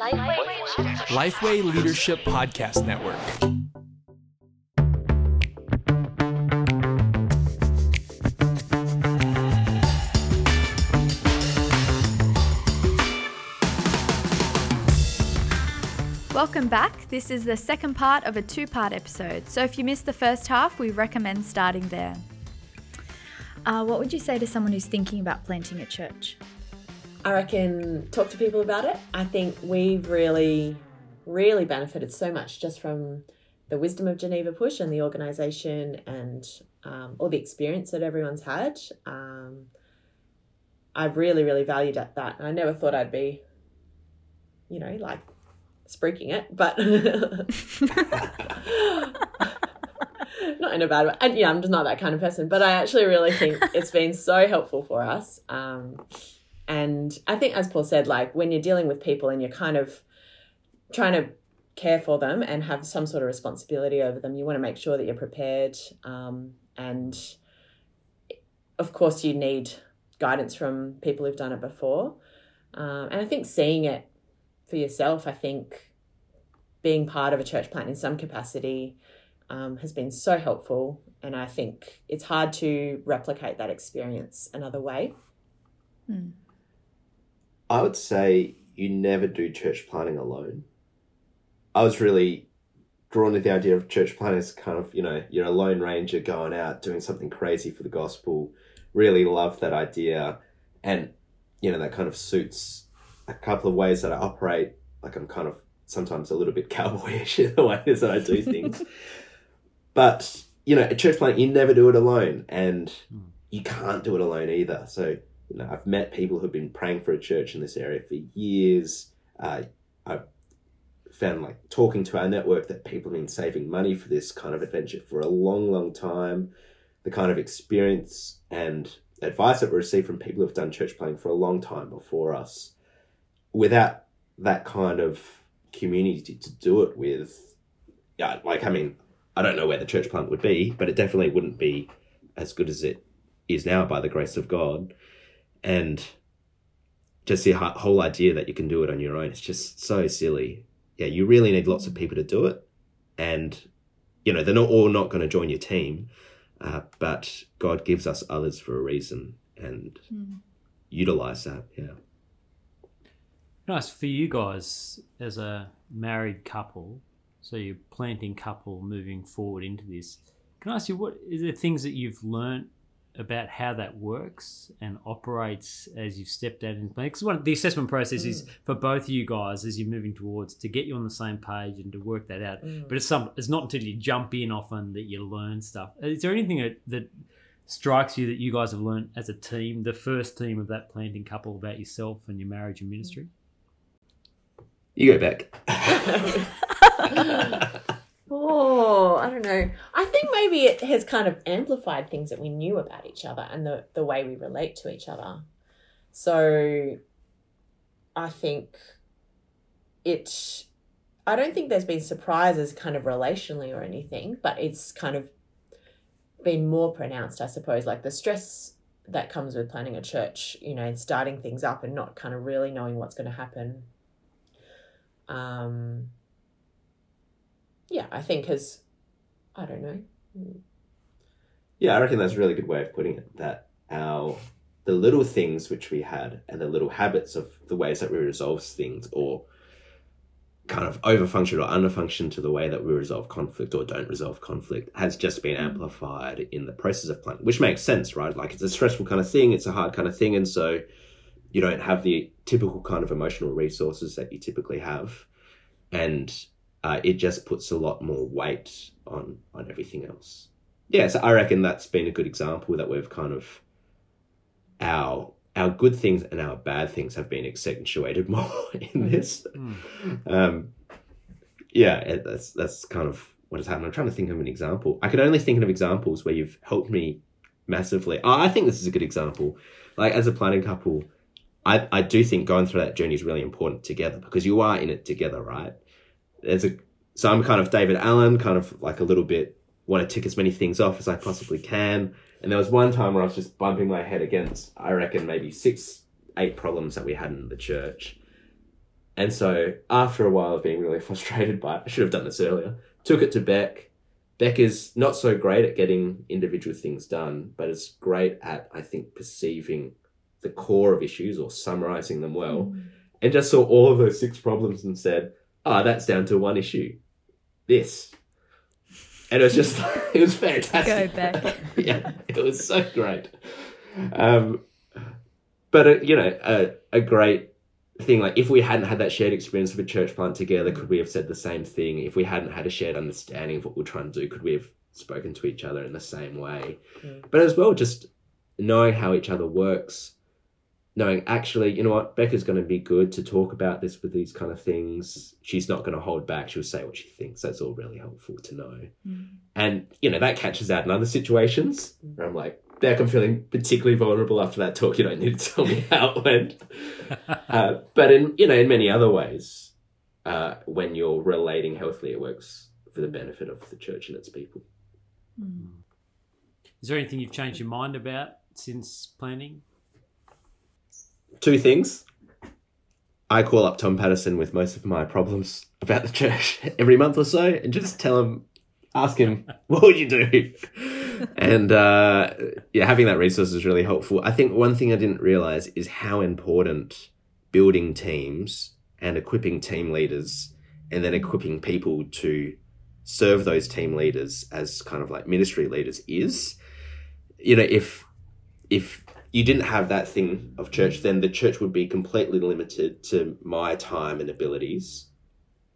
Lifeway Leadership Podcast Network. Welcome back. This is the second part of a two part episode. So if you missed the first half, we recommend starting there. Uh, what would you say to someone who's thinking about planting a church? I reckon talk to people about it. I think we've really, really benefited so much just from the wisdom of Geneva Push and the organisation and um, all the experience that everyone's had. Um, I've really, really valued at that. And I never thought I'd be, you know, like spruiking it, but not in a bad way. And yeah, I'm just not that kind of person. But I actually really think it's been so helpful for us. Um, and I think, as Paul said, like when you're dealing with people and you're kind of trying to care for them and have some sort of responsibility over them, you want to make sure that you're prepared. Um, and of course, you need guidance from people who've done it before. Um, and I think seeing it for yourself, I think being part of a church plant in some capacity um, has been so helpful. And I think it's hard to replicate that experience another way. Hmm. I would say you never do church planting alone. I was really drawn to the idea of church planting as kind of, you know, you're a lone ranger going out doing something crazy for the gospel. Really love that idea. And, you know, that kind of suits a couple of ways that I operate. Like I'm kind of sometimes a little bit cowboyish in the ways that I do things. but, you know, a church plant, you never do it alone. And hmm. you can't do it alone either. So you know, I've met people who've been praying for a church in this area for years. Uh, I've found like talking to our network that people have been saving money for this kind of adventure for a long, long time. The kind of experience and advice that we receive from people who've done church planting for a long time before us, without that kind of community to do it with, yeah, like I mean, I don't know where the church plant would be, but it definitely wouldn't be as good as it is now by the grace of God and just the whole idea that you can do it on your own it's just so silly yeah you really need lots of people to do it and you know they're not all not going to join your team uh, but god gives us others for a reason and mm. utilize that yeah nice for you guys as a married couple so you're planting couple moving forward into this can i ask you what is there things that you've learned about how that works and operates as you've stepped out in because one the assessment process mm. is for both of you guys as you're moving towards to get you on the same page and to work that out. Mm. but it's some it's not until you jump in often that you learn stuff. Is there anything that, that strikes you that you guys have learned as a team the first team of that planting couple about yourself and your marriage and ministry? You go back Oh, I don't know. I think maybe it has kind of amplified things that we knew about each other and the, the way we relate to each other. So I think it, I don't think there's been surprises kind of relationally or anything, but it's kind of been more pronounced, I suppose, like the stress that comes with planting a church, you know, and starting things up and not kind of really knowing what's going to happen. Um, yeah, I think has, I don't know. Yeah, I reckon that's a really good way of putting it. That our the little things which we had and the little habits of the ways that we resolve things or kind of overfunction or underfunction to the way that we resolve conflict or don't resolve conflict has just been mm. amplified in the process of planting, which makes sense, right? Like it's a stressful kind of thing, it's a hard kind of thing, and so you don't have the typical kind of emotional resources that you typically have. And uh, it just puts a lot more weight on on everything else. Yeah, so I reckon that's been a good example that we've kind of our our good things and our bad things have been accentuated more in mm-hmm. this. Mm. Um, yeah, it, that's that's kind of what has happened. I'm trying to think of an example. I can only think of examples where you've helped me massively. Oh, I think this is a good example. Like as a planting couple, I, I do think going through that journey is really important together because you are in it together, right? There's a so I'm kind of David Allen, kind of like a little bit want to tick as many things off as I possibly can. And there was one time where I was just bumping my head against, I reckon, maybe six, eight problems that we had in the church. And so after a while of being really frustrated by it, I should have done this earlier, took it to Bec. Bec is not so great at getting individual things done, but is great at, I think, perceiving the core of issues or summarizing them well. Mm. And just saw all of those six problems and said, oh, that's down to one issue. This. And it was just, it was fantastic. Go Bec. yeah, it was so great. Um, but uh, you know, a, a great thing like if we hadn't had that shared experience of a church plant together, could we have said the same thing? If we hadn't had a shared understanding of what we're trying to do, could we have spoken to each other in the same way? Mm. But as well, just knowing how each other works, knowing actually, you know what, Becca's going to be good to talk about this with these kind of things. She's not going to hold back. She'll say what she thinks. That's all really helpful to know. And, you know, that catches out in other situations where I'm like, Bec, I'm feeling particularly vulnerable after that talk. You don't need to tell me how it went. uh, but in, you know, in many other ways, uh, when you're relating healthily, it works for the benefit of the church and its people. Is there anything you've changed your mind about since planting? Two things. I call up Tom Patterson with most of my problems about the church every month or so and just tell him, ask him, what would you do? and uh, yeah, having that resource is really helpful. I think one thing I didn't realize is how important building teams and equipping team leaders and then equipping people to serve those team leaders as kind of like ministry leaders is. You know, if if you didn't have that thing of church, then the church would be completely limited to my time and abilities.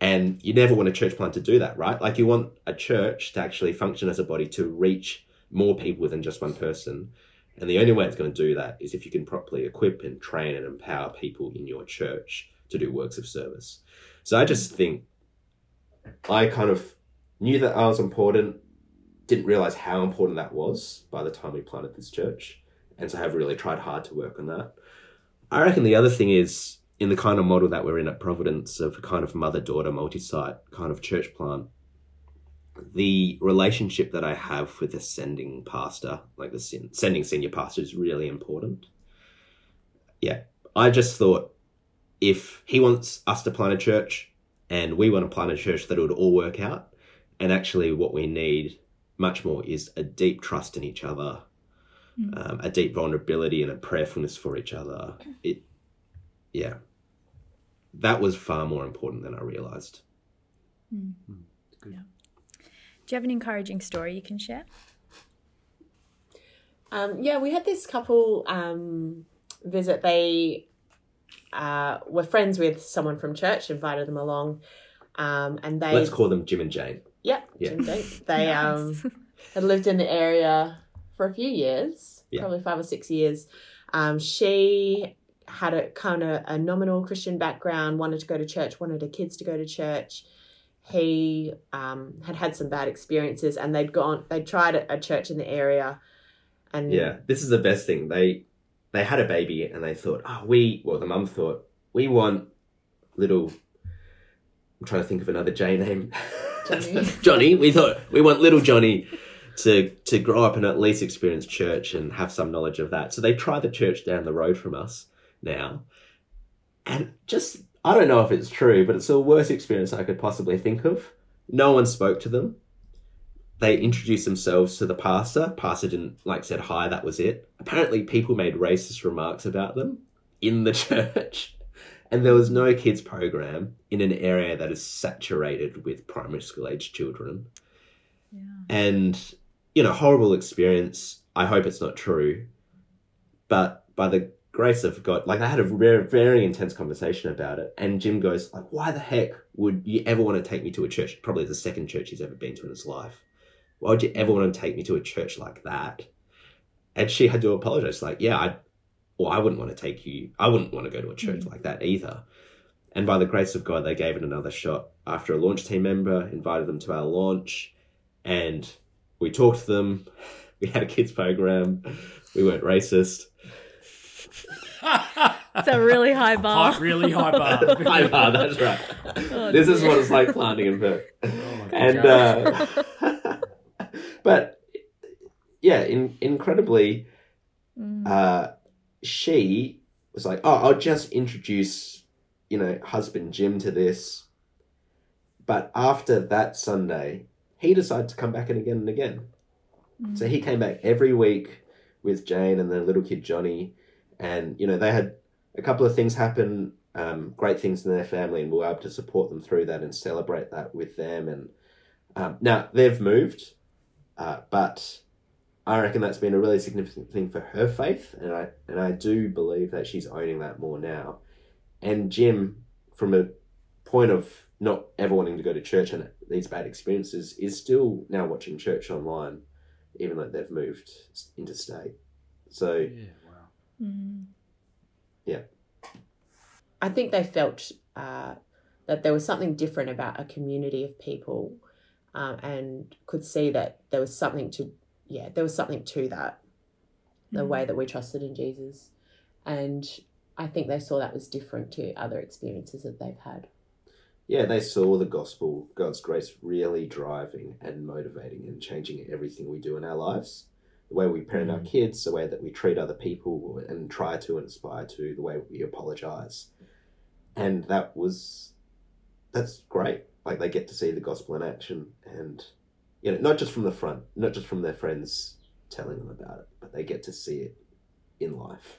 And you never want a church plant to do that, right? Like you want a church to actually function as a body to reach more people than just one person. And the only way it's going to do that is if you can properly equip and train and empower people in your church to do works of service. So I just think I kind of knew that I was important, didn't realize how important that was by the time we planted this church. And so I have really tried hard to work on that. I reckon the other thing is in the kind of model that we're in at Providence of a kind of mother daughter multi site kind of church plant, the relationship that I have with the sending pastor, like the sen- sending senior pastor, is really important. Yeah, I just thought if he wants us to plant a church and we want to plant a church, that it would all work out. And actually, what we need much more is a deep trust in each other, um, a deep vulnerability and a prayerfulness for each other. It, yeah, that was far more important than I realized. Do you have an encouraging story you can share? Um, yeah, we had this couple um, visit. They uh, were friends with someone from church, invited them along, um, and they Let's call them Jim and Jane. yeah, Yeah. Jim Jane. they Nice. um, had lived in the area for a few years, Yeah. probably five or six years. Um, she had a kind of a nominal Christian background, wanted to go to church, wanted her kids to go to church. He um, had had some bad experiences, and they'd gone, they'd tried a, a church in the area, and Yeah, this is the best thing. They they had a baby and they thought, oh, we well, the mum thought we want little. I'm trying to think of another J name. Johnny. Johnny. We thought we want little Johnny to to grow up and at least experience church and have some knowledge of that. So they tried the church down the road from us now, and just I don't know if it's true, but it's the worst experience I could possibly think of. No one spoke to them they introduced themselves to the pastor. Pastor didn't like said hi, that was it. Apparently people made racist remarks about them in the church. And there was no kids program in an area that is saturated with primary school age children. And you know, horrible experience. I hope it's not true. But by the grace of God, like I had a very, very intense conversation about it. And Jim goes, like, why the heck would you ever want to take me to a church? Probably the second church he's ever been to in his life. Why would you ever want to take me to a church like that? And she had to apologize, like, yeah, I well, I wouldn't want to take you I wouldn't want to go to a church mm. like that either. And by the grace of God, they gave it another shot. After a launch team member invited them to our launch, and we talked to them. We had a kids program. We weren't racist. It's a really high bar. High, really high bar. High bar, that's right. Oh, this is what it's like planting in Perth. Oh and uh, but yeah, in, incredibly, Mm. uh, she was like, "Oh, I'll just introduce you know, husband Jim to this. But after that Sunday, he decided to come back in again and again. So he came back every week with Jane and the little kid Johnny, and you know they had a couple of things happen, um, great things in their family, and we were able to support them through that and celebrate that with them. And um, now they've moved, uh, but I reckon that's been a really significant thing for her faith, and I and I do believe that she's owning that more now. And Jim, from a point of not ever wanting to go to church and these bad experiences, is still now watching church online, even though they've moved interstate. So Yeah, wow. Mm. I think they felt uh, that there was something different about a community of people, um, and could see that there was something to, yeah, there was something to that, the way that we trusted in Jesus, and I think they saw that was different to other experiences that they've had. Yeah, they saw the gospel, God's grace, really driving and motivating and changing everything we do in our lives. The way we parent our kids, the way that we treat other people and try to inspire to, the way we apologize. And that was, that's great. Like they get to see the gospel in action and, you know, not just from the front, not just from their friends telling them about it, but they get to see it in life.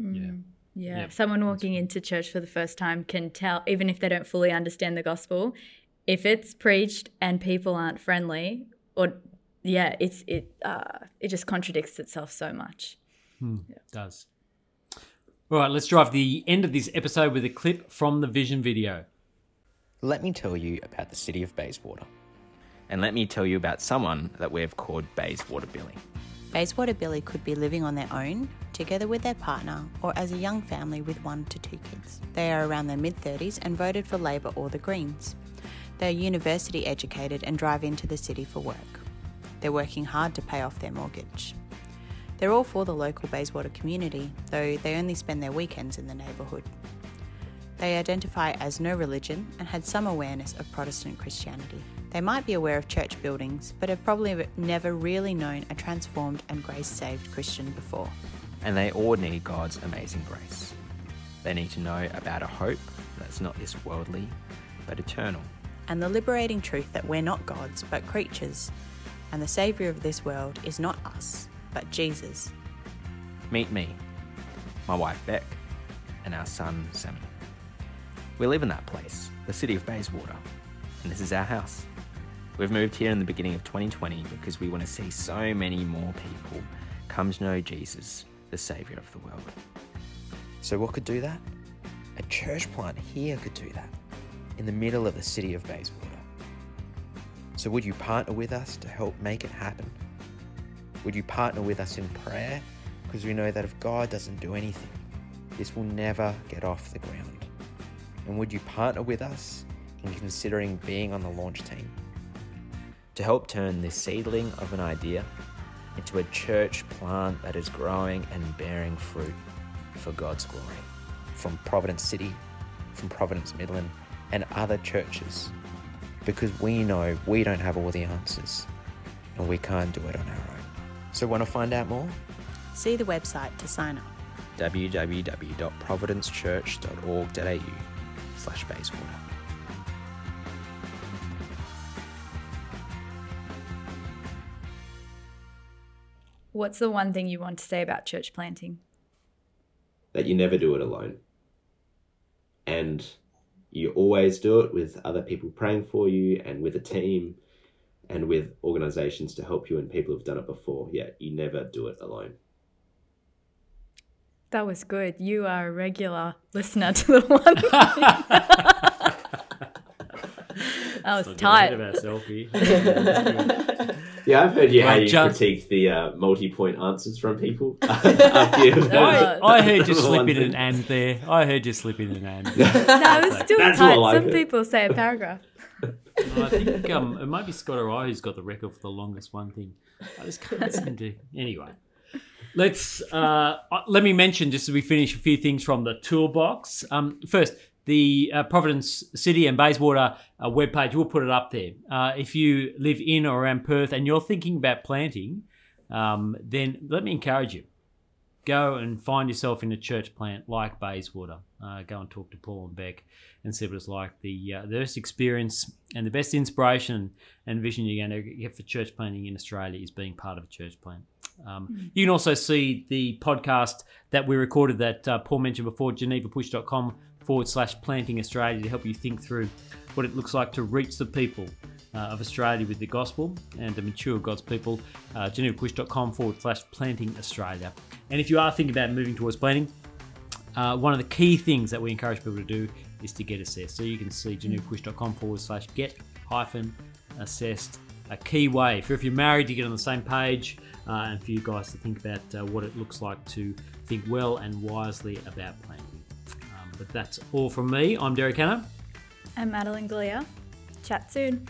Mm. Yeah. Yep. Someone walking into church for the first time can tell, even if they don't fully understand the gospel, if it's preached and people aren't friendly, or yeah, it's it uh, it just contradicts itself so much. does. All right, let's drive the end of this episode with a clip from the Vision video. Let me tell you about the city of Bayswater. And let me tell you about someone that we've called Bayswater Billy. Bayswater Billy could be living on their own, together with their partner, or as a young family with one to two kids. They are around their mid 30s and voted for Labor or the Greens. They are university educated and drive into the city for work. They're working hard to pay off their mortgage. They're all for the local Bayswater community, though they only spend their weekends in the neighbourhood. They identify as no religion and had some awareness of Protestant Christianity. They might be aware of church buildings, but have probably never really known a transformed and grace saved Christian before. And they all need God's amazing grace. They need to know about a hope that's not this worldly, but eternal. And the liberating truth that we're not gods, but creatures, and the Saviour of this world is not us, but Jesus. Meet me, my wife Bec, and our son Sammy. We live in that place, the city of Bayswater, and this is our house. We've moved here in the beginning of 2020 because we want to see so many more people come to know Jesus, the Saviour of the world. So, what could do that? A church plant here could do that, in the middle of the city of Bayswater. So, would you partner with us to help make it happen? Would you partner with us in prayer? Because we know that if God doesn't do anything, this will never get off the ground. And would you partner with us in considering being on the launch team? To help turn this seedling of an idea into a church plant that is growing and bearing fruit for God's glory. From Providence City, from Providence Midland, and other churches. Because we know we don't have all the answers and we can't do it on our own. So, want to find out more? See the website to sign up. www.providencechurch.org.au slash Bayswater. What's the one thing you want to say about church planting? that you never do it alone. And you always do it with other people praying for you and with a team and with organizations to help you and people who've done it before. Yeah, you never do it alone. That was good. You are a regular listener to the one. that was Let's not get tight. ahead of ourselves here. Yeah, I've heard you how Right, you John- critique the uh, multi-point answers from people. after you've Uh, I heard you The slip one in an thing. and there. I heard you slip in an and. No, it was still That's tight. more like Some it. people say a paragraph. I think um, it might be Scott or I who's got the record for the longest one thing. I just can't seem to. Anyway, let's uh, uh, let me mention just as we finish a few things from the toolbox. Um, first, the uh, Providence City and Bayswater uh, webpage. We'll put it up there. Uh, if you live in or around Perth and you're thinking about planting, um, then let me encourage you. go and find yourself in a church plant like Bayswater. Uh, go and talk to Paul and Bec and see what it's like. The, uh, the best experience and the best inspiration and vision you're going to get for church planting in Australia is being part of a church plant. Um, You can also see the podcast that we recorded that uh, Paul mentioned before, genevapush.com forward slash planting Australia to help you think through what it looks like to reach the people uh, of Australia with the gospel and to mature God's people. Uh, genevapush.com forward slash planting Australia. And if you are thinking about moving towards planting, uh, one of the key things that we encourage people to do is to get assessed. So you can see genevapush.com forward slash get hyphen assessed. A key way for if you're married to get on the same page uh, and for you guys to think about uh, what it looks like to think well and wisely about planting. But that's all from me. I'm Derek Hanna. I'm Madeline Galea. Chat soon.